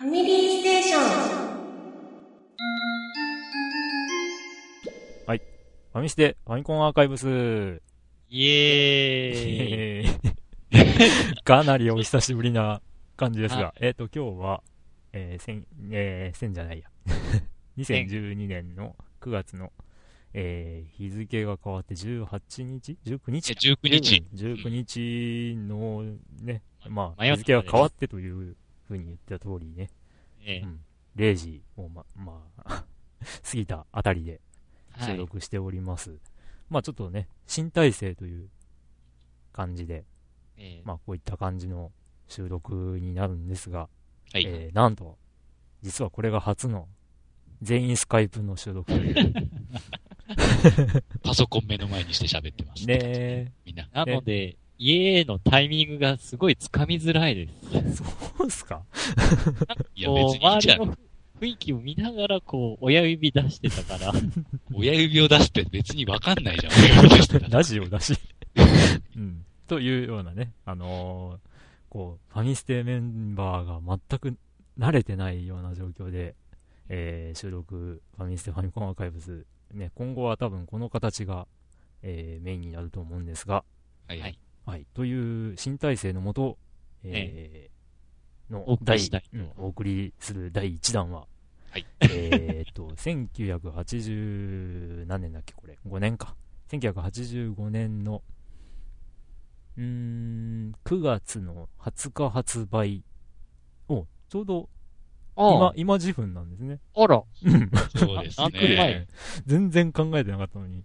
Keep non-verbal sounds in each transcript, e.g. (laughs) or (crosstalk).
ファミリーステーション。ファミステ、ファミコンアーカイブス。イエーイ。(laughs) かなりお久しぶりな感じですが、えっ、と、今日は、えー、千、えー、千じゃないや。(laughs) 2012年の9月の、えー、日付が変わって18日 ?19 日？19日。うん19日のね、まあ、迷った日付が変わってというふうに言った通りね、ええうん、0時をま、(laughs) まあ、(laughs) 過ぎたあたりで収はい。録しております。まあちょっとね、新体制という感じで、ええまあこういった感じの収録になるんですが、はい。えーなんと、実はこれが初の全員スカイプの収録。(laughs) パソコン目の前にして喋ってます。ねみんな。なので、イエーのタイミングがすごいつかみづらいです。そうっすか？いや別にいいじゃん周りの雰囲気を見ながら、こう、(laughs) (laughs) 親指出してたから、親指を出すって別にわかんないじゃん。ラジオだし。うん。というようなね、あのーこう、ファミステメンバーが全く慣れてないような状況で、えー収録、ファミステファミコンアーカイブス、ね、今後は多分この形が、えーメインになると思うんですが、はいはい。はい、という新体制のもと、えーのお送り第したいうんお送りする第1弾は、はいえーっと、(laughs) 1980何年だっけ、これ。5年か。1985年の、うーん、9月の20日発売。お、ちょうど、今あ、今時分なんですね。あら、うん。そうですね。(laughs) 全然考えてなかったのに。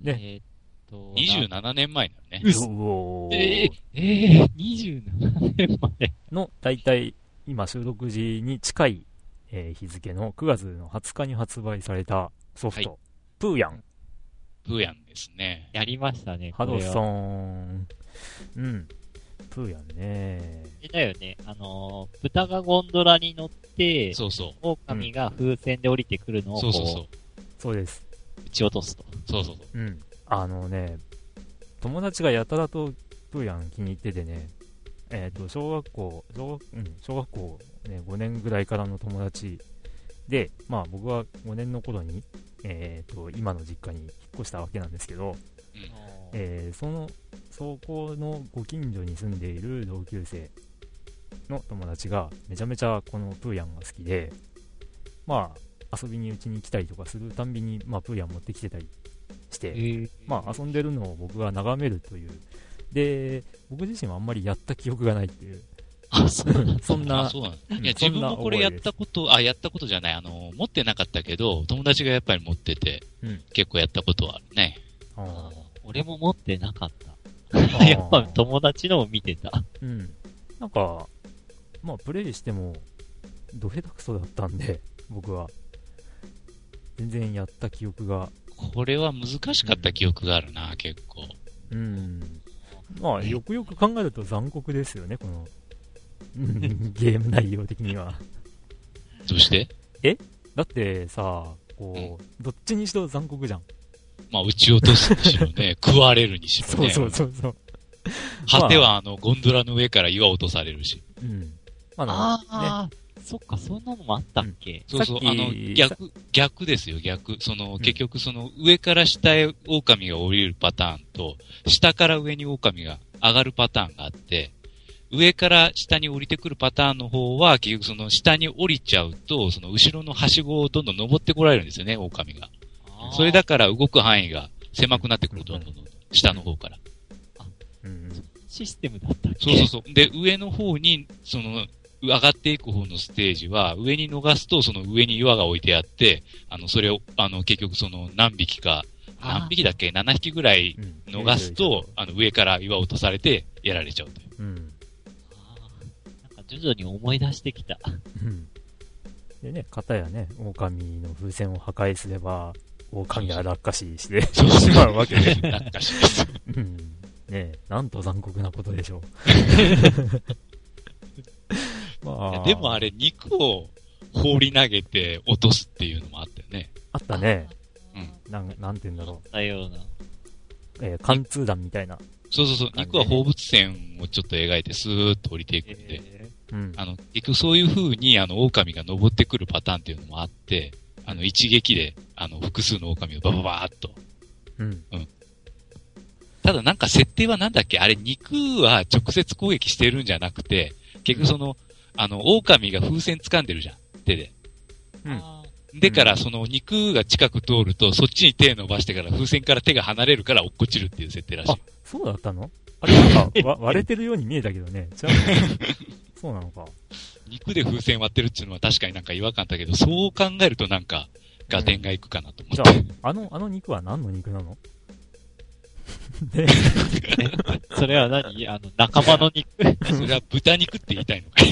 ねえーっと、27年前だよね。うおーえー、えー、27年前。の、大体、今収録時に近い、えー日付の9月の20日に発売されたソフト、はプーヤン、プーヤンですね。やりましたね。ハドソン。ン、うん、プーヤンね。だよね、あのー、豚がゴンドラに乗って、そうそう。狼が風船で降りてくるのをそうそうそこう。そうです。う、撃ち落とすと。そうそうそう。うん。あのね、友達がやたらとプーヤン気に入っててね、えっ、と、小学校、小学、うん、小学校ね、5年ぐらいからの友達で、まあ僕は5年の頃に、えっ、と、今の実家に引っ越したわけなんですけど、えーその、そこのご近所に住んでいる同級生の友達がめちゃめちゃこのプーヤンが好きで、まあ、遊びにうちに来たりとかするたんびに、まあ、プーヤン持ってきてたりして、えまあ、遊んでるのを僕が眺めるという。で、僕自身はあんまりやった記憶がないっていう。あ、そう。そんなあ、、そうなんいや、自分もこれやったこと、あ、やったことじゃない。あの、持ってなかったけど、友達がやっぱり持ってて、うん結構やったことはあるね。あ俺も持ってなかった。ー (laughs) やっぱ友達のを見てた。うん。なんか、まあ、プレイしても、ど下手くそだったんで、僕は。全然やった記憶が、これは難しかった記憶があるな、結構。うん。まあ、よくよく考えると残酷ですよね、この、う (laughs) んゲーム内容的には。どうして？だってさ、こう、どっちにしろ残酷じゃん。まあ、撃ち落とすにしろね、(laughs) 食われるにしろね。そうそうそうそう。果ては、あの、ゴンドラの上から岩落とされるし。うん。まあね、あ、そっか、そんなのもあったっけ、そうそう、さっきあの、逆、逆ですよ、逆。その、結局その、上から下へ狼が降りるパターンと、下から上に狼が上がるパターンがあって、上から下に降りてくるパターンの方は、結局その下に降りちゃうと、その後ろのはしごをどんどん登ってこられるんですよね、狼が。それだから動く範囲が狭くなってくる、どんどんどんどん。下の方から。うん。システムだったっけ？そうそうそう。で、上の方に、その、上がっていく方のステージは、上に逃すと、その上に岩が置いてあって、あの、それを、あの、結局その、何匹か、何匹だっけ ?7 匹ぐらいうん逃すと、、あの、上から岩を落とされて、やられちゃうという。うん。なんか徐々に思い出してきた。うん。でね、片やね、狼の風船を破壊すれば、狼が落下死してしまうわけで。なんかしです。うん。ねなんと残酷なことでしょう。(laughs) まあ、でもあれ、肉を放り投げて落とすっていうのもあったよね。あったね。うん。なん、なんて言うんだろだような。う。えー貫通弾みたいな。そうそうそう。肉は放物線をちょっと描いて、スーッと降りていくんで。えうん。あの、結局そういう風に、あの、狼が登ってくるパターンっていうのもあって、あの、一撃で、あの、複数の狼をバババーっと。うん。ただなんか設定はなんだっけ？あれ、肉は直接攻撃してるんじゃなくて、結局その、あの、狼が風船掴んでるじゃん、手で。うんあでから、その肉が近く通ると、そっちに手伸ばしてから風船から手が離れるから落っこちるっていう設定らしいあ。そうだったの？あれ？なんか、わ割れてるように見えたけどね。違う (laughs) そうなのか。肉で風船割ってるっていうのは確かになんか違和感だけど、そう考えるとなんか、合点がいくかなと思じゃって。あ、あの、あの肉は何の肉なの？(laughs) (laughs) で、ーそれは何？あの、仲間の肉？(laughs) それは豚肉って言いたいのか？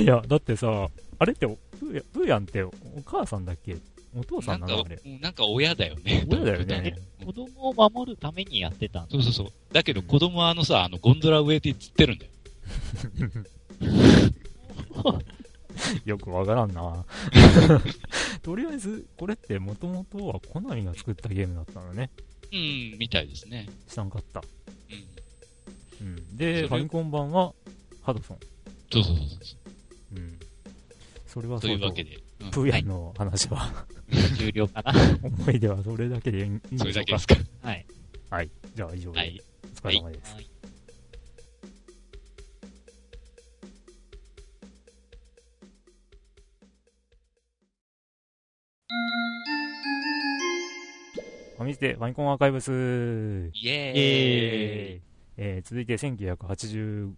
い (laughs) いや、だってさ、あれって、プーヤプーヤンってお母さんだっけ？お父さなんんかなのあれ。、なんか親だよね。親だよ豚ね。子供を守るためにやってたんだそうそうそう。だけど子供はあのさ、あの、ゴンドラ上で釣ってるんだよ。(laughs) よくわからんなとりあえず、これってもともとはコナミが作ったゲームだったのね。うん、みたいですね。知らんかった。うん。うん。で、ファミコン版は、ハドソン。そうそうそうそう。うん。それはとそといううわけで。うんプーヤンの話は、終了かな (laughs) 思い出はそれだけでいいんでしょうかそれだけですか。はい。はい。じゃあ以上で、はい。お疲れ様です。はいファミステファミコンアーカイブス。イェーイ。えー続いて1985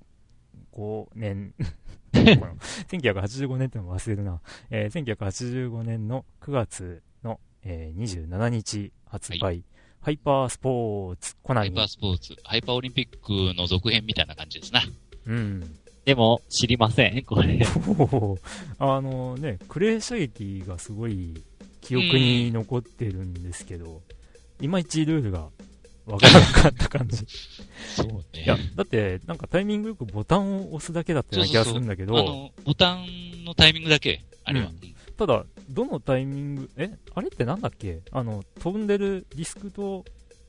年。(laughs) 1985年ってのも忘れるな、えー1985年の9月の、えー27日発売、はハイパースポーツコナミ。ハイパースポーツ、ハイパーオリンピックの続編みたいな感じですな。うん。でも、知りません、これ。あのねクレー射撃がすごい記憶に残ってるんですけど、いまいちルールがわからなかった感じそうね。いや、だって、なんかタイミングよくボタンを押すだけだったような気がするんだけど、あの、ボタンのタイミングだけ、あれは。うんうんただ、どのタイミング、え、あれってなんだっけ？あの、飛んでるディスクと、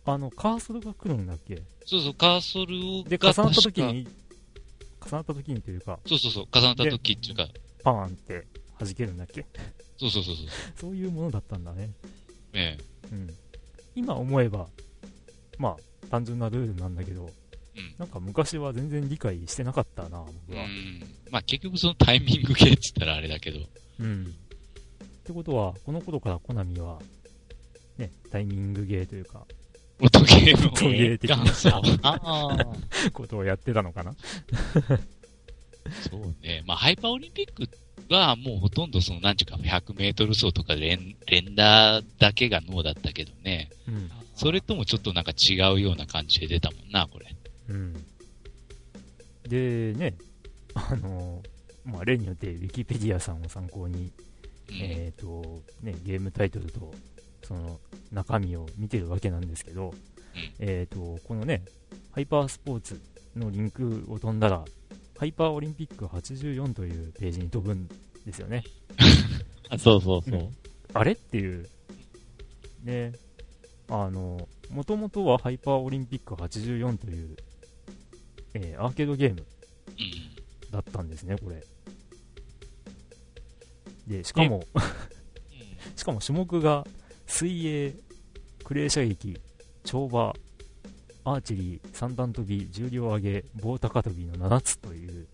あの、カーソルが来るんだっけ？そうそう、カーソルで、が重なった時に、重なった時にというか、そうそうそう、重なった時っていうか、パーンって弾けるんだっけ？そうそうそうそう。そういうものだったんだね。えうん。今思えば、まあ、単純なルールなんだけど、え。うん。なんか昔は全然理解してなかったな、僕は。うん。まあ結局そのタイミング系って言ったらあれだけど。うん。ってことは、この頃からコナミは、ね、タイミングゲーというか、音ゲーの音ゲー的な。(laughs) ことをやってたのかな (laughs) そうね。まあハイパーオリンピックはもうほとんどその、なんちゅうか、100メートル走とか連、連打だけが脳だったけどね。うん。それともちょっとなんか違うような感じで出たもんな、これ。うん。で、ね、あの、まあ、例によって、ウィキペディアさんを参考に、うん。えっ、と、ね、ゲームタイトルと、その、中身を見てるわけなんですけど、えっ、と、このね、ハイパースポーツのリンクを飛んだら、ハイパーオリンピック84というページに飛ぶんですよね。(laughs) あそうそうそう。うんあれっていう。で、あの、もともとはハイパーオリンピック84という、えーアーケードゲームうん。だったんですね、これ。で、しかも、(laughs) しかも種目が水泳、クレー射撃、跳馬、アーチェリー、三段跳び、重量上げ、棒高跳びの7つといううん。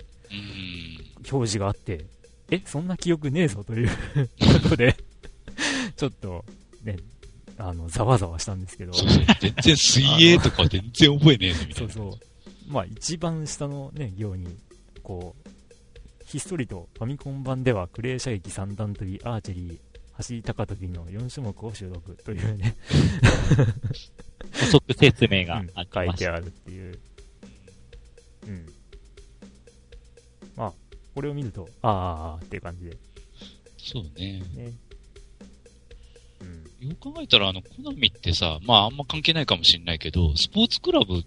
表示があって、え、そんな記憶ねえぞという (laughs) ことで、ちょっとね、あの、ざわざわしたんですけど。(laughs) 全然水泳とか全然覚えねえぞ、みたいうな。そそう。まあ、一番下のね、行に、こう、ひっそりとファミコン版ではクレー射撃三段跳び、アーチェリー、走り高跳びの4種目を収録というね、補足説明がうん。書いあるっていう。うん。まあ、これを見ると、あーあっていう感じで、そうね。ね。うん。よく考えたら、あの、コナミってさ、まああんま関係ないかもしれないけど、スポーツクラブっ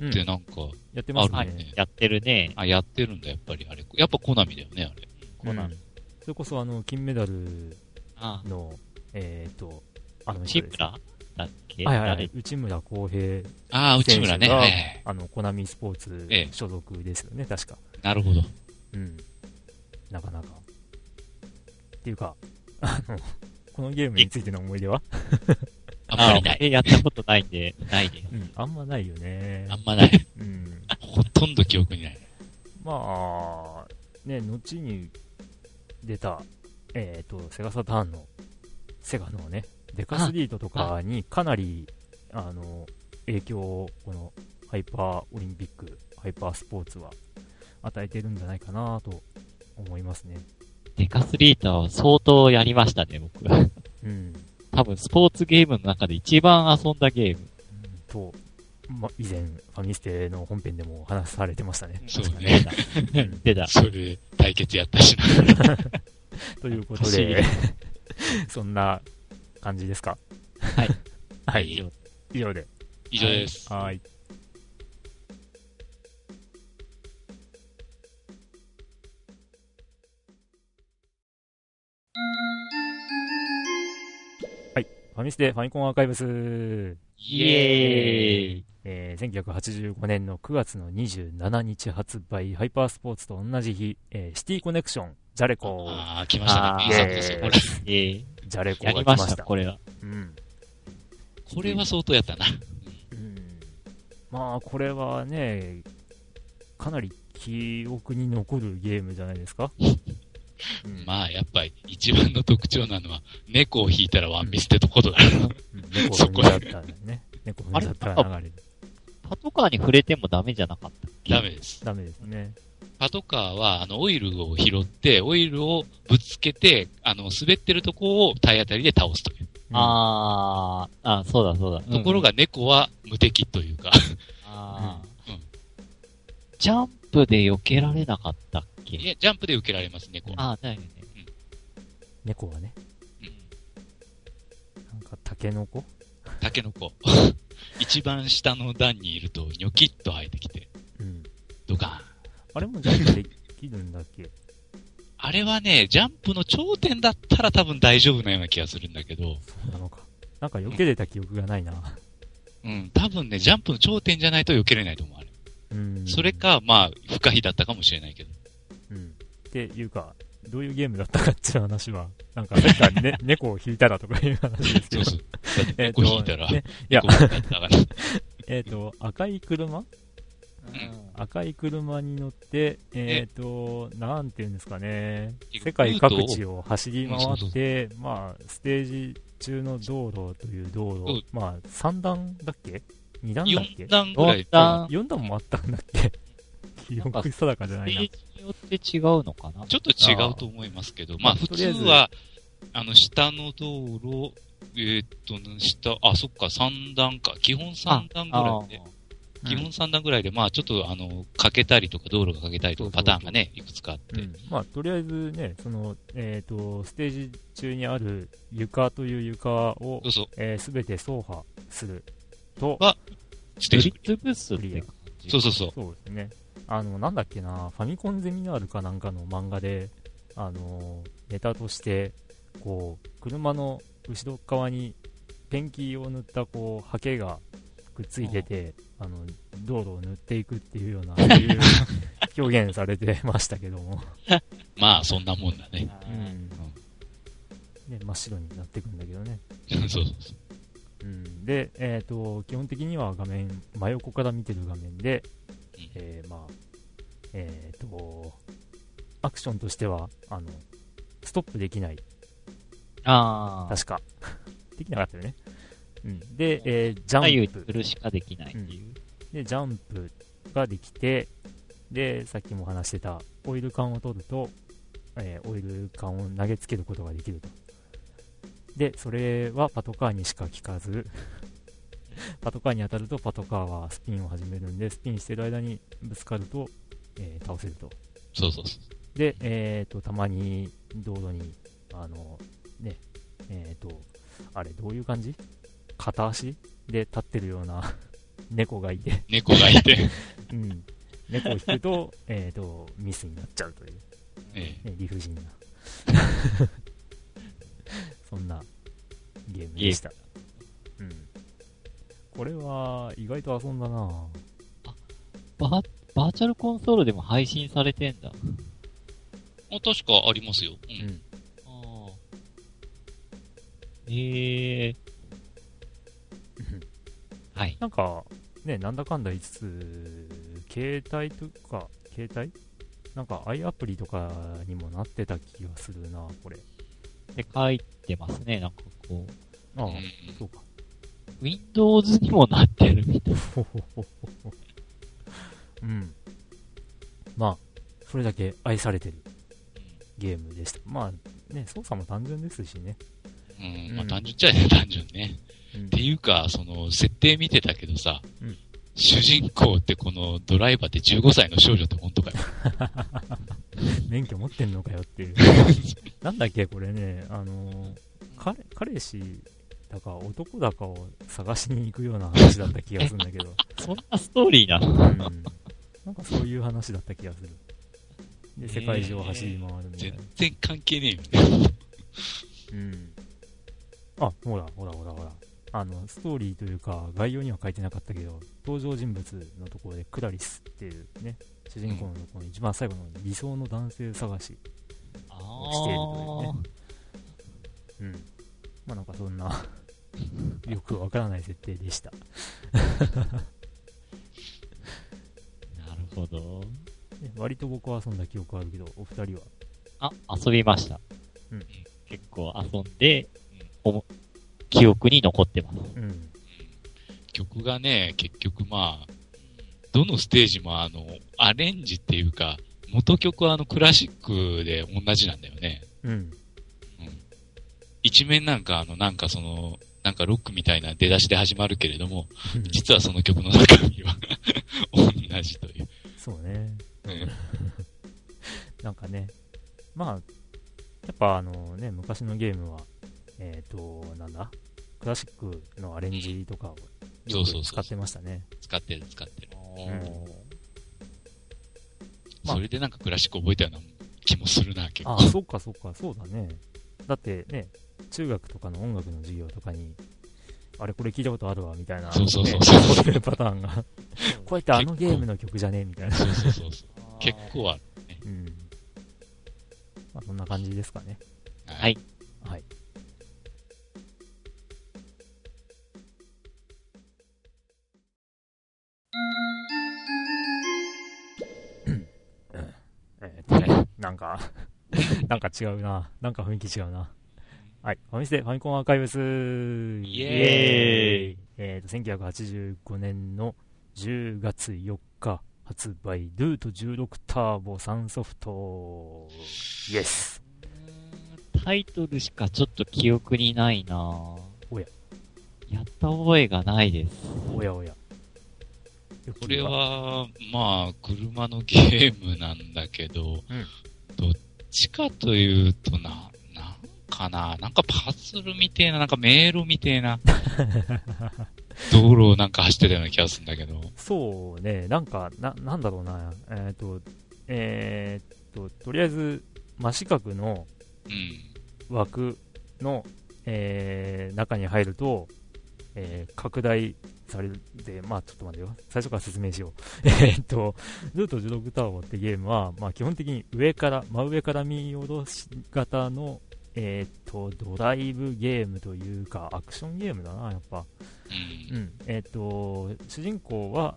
うんてなんか、やってますあるね。やってるね。あ、やってるんだ、やっぱりあれ。やっぱコナミだよね、あれ。コナミうんそれこそ、あの、金メダルあの、えっ、と、あの人です内村だっけ？はいはいはい誰、内村航平ああ、内村ね。はいはいあの、コナミスポーツええ所属ですよね、確か。なるほど。うん。なかなか。っていうか、あの、このゲームについての思い出は？(laughs) あんまりない。え、やったことないんで、ないです。うん、あんまないよねあ。んまない。うん。ほとんど記憶にない。まあ、ね、後に出た、えっ、と、セガサターンの、セガのね、デカスリートとかにかなり、あの、影響を、この、ハイパーオリンピック、ハイパースポーツは与えてるんじゃないかなと思いますね。デカスリーターは相当やりましたね、僕。うん。多分、スポーツゲームの中で一番遊んだゲーム。と、ま、以前、ファミステの本編でもお話しされてましたね。そうね。うん (laughs) 出た。それ、対決やったしな。(laughs) ということで、そんな感じですか？はい。(laughs) はい。以上以上で。以上です。はい。はい。ファミステファミコンアーカイブス。イエーイえー、1985年の9月の27日発売、ハイパースポーツと同じ日、えーシティコネクション、ジャレコ、ああ、来ましたあーね。ジャレコやりました、が来ました。これは。うん。これは相当やったな。うんまあ、これはね、かなり記憶に残るゲームじゃないですか。うんまあ、やっぱり一番の特徴なのは、猫を引いたらワンミスってところだ。うん猫踏んじゃったらね。猫踏んじゃったら流れる。パトカーに触れてもダメじゃなかったダメです。ダメですね。パトカーは、あの、オイルを拾って、オイルをぶつけて、あの、滑ってるとこを体当たりで倒すという。うんあー、あ、そうだそうだ。ところが猫は無敵というか、あー、うんジャンプで避けられなかったっけいやジャンプで受けられます、猫。あー、だよね。猫はね、なんかタケノコタケノコ。(laughs) 一番下の段にいると、ニョキッと生えてきて、うん。ドカーン。あれもジャンプできるんだっけ？(laughs) あれはね、ジャンプの頂点だったら多分大丈夫なような気がするんだけど、そうなのか。なんか避けれた記憶がないな。うん、多分ね、ジャンプの頂点じゃないと避けれないと思う、あれ。うん。それ。か、まあ、不可避だったかもしれないけど。うん。っていうか、どういうゲームだったかっていう話は、なんか、なんか、ね、(laughs) 猫を引いたらとかいう話ですけど。そうそ (laughs) ねいや (laughs) えっ、と、赤い車？赤い車に乗って、えっ、と、なんていうんですかね、世界各地を走り回って、まあ、ステージ中の道路という道うん路、まあ、3段だっけ ?2 段だっけ？4段ぐらい四。段 ?4 段もあったんだっけ (laughs) 記憶定かじゃないな。ステージによって違うのかな？ちょっと違うと思いますけど、まあ普とりあえず通は、あの、下の道路、えーっと、下、あ、そっか、3段か。基本3段ぐらいで、基本3段ぐらいで、まあちょっと、あの、かけたりとか、道路がかけたりとか、そうそうそう。パターンがね、いくつかあって。うん、まあ、とりあえずね、その、えっ、と、ステージ中にある床という床をそう、そう、えー、全て走破すると、はステージ塗り。つぶすって感じ。そうそうそう。そうですね。あの、なんだっけな、ファミコンゼミナールかなんかの漫画で、あの、ネタとして、こう、車の後ろ側にペンキを塗った、こう、ハケがくっついてて、あの、道路を塗っていくっていうような、そういう (laughs) 表現されてましたけども、まあ、そんなもんだね。うん。ね、真っ白になっていくんだけどね。(laughs) そうそうそう。うん、で、えっ、と、基本的には画面、真横から見てる画面でうん、えー、まあ、えっ、と、アクションとしては、あの、ストップできない。あー。確か。(laughs) できなかったよね。うん。で、えージャンプ。振るしかできないっていう。で、ジャンプができて、で、さっきも話してた、オイル缶を取ると、えーオイル缶を投げつけることができると。で、それはパトカーにしか効かず、(laughs) パトカーに当たるとパトカーはスピンを始めるんで、スピンしてる間にぶつかると、えー倒せると。そうそうそう。で、えっ、と、たまに道路に、あの、ね、えっ、と、あれ、どういう感じ？片足？で立ってるような (laughs) 猫がいて、猫がいて、(laughs) うん。猫を引くと、えっと、ミスになっちゃうという、えね、理不尽な。そんなゲームでした。うん。これは意外と遊んだなバー、バーチャルコンソールでも配信されてんだ。もう確かありますよ。う。うんん。あーええ (laughs) はい。なんか、ね、なんだかんだ言いつつ、携帯とか、携帯？なんか i アプリとかにもなってた気がするな、これ。で、書いてますね。なんかこう、ああ、うんそうか。Windows にもなってるみたい。(laughs) うん。まあ、それだけ愛されてるゲームでした。まあ、ね、操作も単純ですしね。うん。まあうん単純っちゃね、単純ね。うんっていうか、その、設定見てたけどさ、うん主人公ってこのドライバーって15歳の少女って本当かよ。(laughs) (laughs) 免許持ってんのかよっていう。(laughs) なんだっけ、これね、あのー彼、彼氏だか男だかを探しに行くような話だった気がするんだけど。(laughs) そんなストーリーなの？うん。なんかそういう話だった気がする。で、世界中を走り回るみたいな。全然関係ねえよね。うん。あ、ほら、ほら、ほら、ほら。あの、ストーリーというか、概要には書いてなかったけど、登場人物のところで、クラリスっていうね、主人公のところに一番最後の理想の男性探し。あしているといううん。まあなんかそんな、(laughs) よくわからない設定でした。なるほど。ね割と僕は遊んだ記憶あるけど、お二人は？あ、遊びました。うん結構遊んで、記憶に残ってます。うん。曲がね、結局まあ、どのステージもあの、アレンジっていうか、元曲はあのクラシックで同じなんだよね。うん。一面なんかあの、なんかその、なんかロックみたいな出だしで始まるけれども、実はその曲の中身は (laughs) 同じという。そうね。うん (laughs) なんかね、まあ、やっぱあのね、昔のゲームは、えっ、と、なんだ？クラシックのアレンジとかを使ってましたね。使ってる使ってる。まあそれでなんかクラシック覚えたような気もするな、結構。ああ、そっかそっか、そうだね。だってね、中学とかの音楽の授業とかに、あれこれ聞いたことあるわ、みたいな、そうそうそうねそういうパターンが。(laughs) こうやってあのゲームの曲じゃねみたいな。そうそうそうそう。(laughs) 結構ある。うん。まあ、そんな感じですかね。はい。なんか、(laughs) なんか違うな。なんか雰囲気違うな。はい。ファミステファミコンアーカイブスイエーイえーっと、1985年の10月4日発売、ルート16ターボ3ソフト。イエス。タイトルしかちょっと記憶にないなおや。やった覚えがないです。おやおや。これは、まあ、車のゲームなんだけど、うんちかというとな、なんかな、なんかパズルみてえな、なんか迷路みてえな、(laughs) 道路をなんか走ってたような気がするんだけど、そうね、なんか、な、なんだろうな、えっ、と、えっ、と、とりあえず、真四角のうん。枠の、えー中に入ると、えー拡大されるで、まあちょっと待ってよ。最初から説明しよう。(laughs) えっと、ルート16ターボってゲームは、まあ基本的に上から、真上から見下ろし型の、えっと、ドライブゲームというか、アクションゲームだな、やっぱ。うん。えっと、主人公は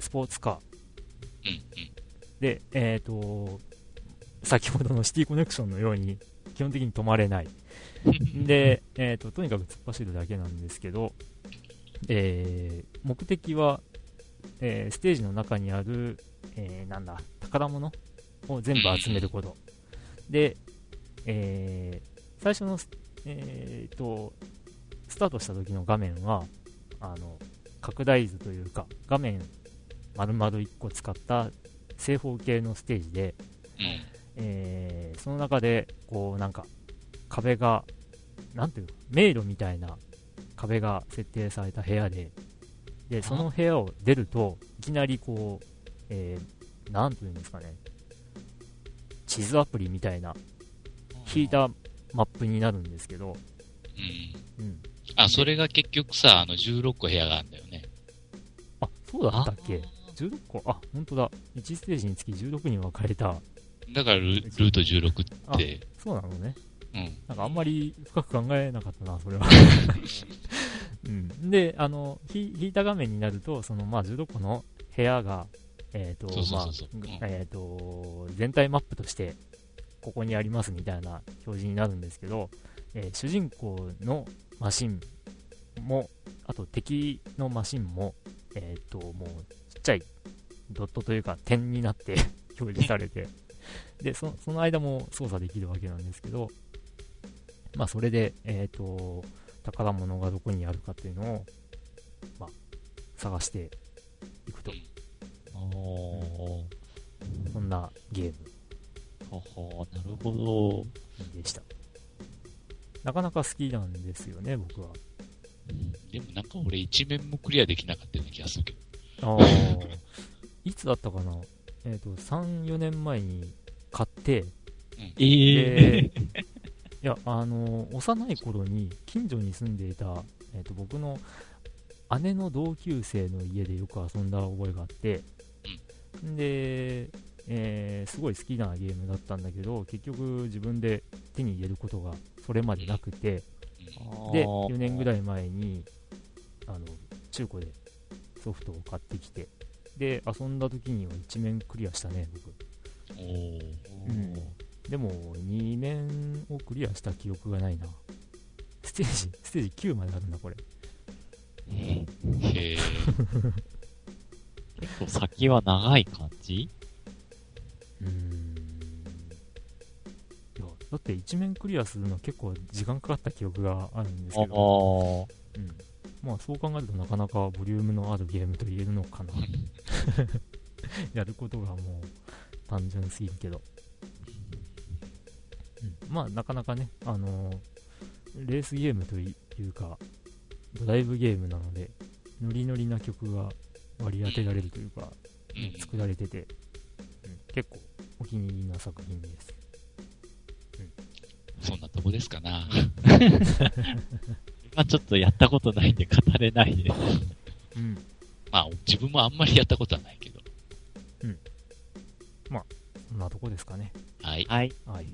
スポーツカー。うん。で、えっ、と、先ほどのシティコネクションのように、基本的に止まれない。(laughs) で、えっ、と、とにかく突っ走るだけなんですけど、えー目的は、えーステージの中にある、えーなんだ、宝物を全部集めること。で、えー最初のス、えーと、スタートした時の画面は、あの、拡大図というか、画面丸々1個使った正方形のステージで、うん。えーその中で、こう、なんか、壁が、なんていうの、迷路みたいな壁が設定された部屋で、で、その部屋を出ると、いきなりこう、えー、なんていうんですかね、地図アプリみたいな、引いたマップになるんですけど、うん。うん。あ、それが結局さ、あの、16個部屋があるんだよね。あ、そうだったっけ ?16 個、あ、本当だ。1ステージにつき16に分かれただからル、ルート16って、そうなのね。うん。なんかあんまり深く考えなかったな、それは。(laughs) うん、で、あの、ひ引いた画面になると、その、まあ、16個の部屋が、えっ、と、まあえっ、と、全体マップとして、ここにありますみたいな表示になるんですけど、えー主人公のマシンも、あと敵のマシンも、えっ、と、もう、ちっちゃいドットというか点になって (laughs) 表示されて、で、そその間も操作できるわけなんですけど、まあ、それで、えっ、と、宝物がどこにあるかっていうのを、まあ、探していくと。おー。そんなゲームほほなるほでした。なかなか好きなんですよね、僕は。でもなんか俺一面もクリアできなかったような気がするけど。ああ、(laughs) いつだったかな？えっ、と、3、4年前に買って、ど。えで、いや、あの、幼い頃に近所に住んでいた、えっ、と、僕の姉の同級生の家でよく遊んだ覚えがあって、で、えーすごい好きなゲームだったんだけど、結局自分で手に入れることがそれまでなくて、うんで、4年ぐらい前に、あの、中古でソフトを買ってきて、で、遊んだ時には一面クリアしたね、僕。おー。うんでも、2面をクリアした記憶がないな。ステージ、ステージ9まであるんだ、これ。へえ。(laughs) 結構先は長い感じ？うーん。いや、だって一面クリアするの結構時間かかった記憶があるんですあけど、ー。うん。まあ、そう考えるとなかなかボリュームのあるゲームと言えるのかな。(laughs) やることがもう単純すぎるけど。うん、まあ、なかなかね、あのーレースゲームというか、ドライブゲームなので、ノリノリな曲が割り当てられるというか、うん作られてて、うん、結構お気に入りな作品です。そんなとこですかな。(laughs) (laughs) 今ちょっとやったことないんで語れないです。うん。まあ、自分もあんまりやったことはないけど。そんなとこですかね。はい。はい。はい。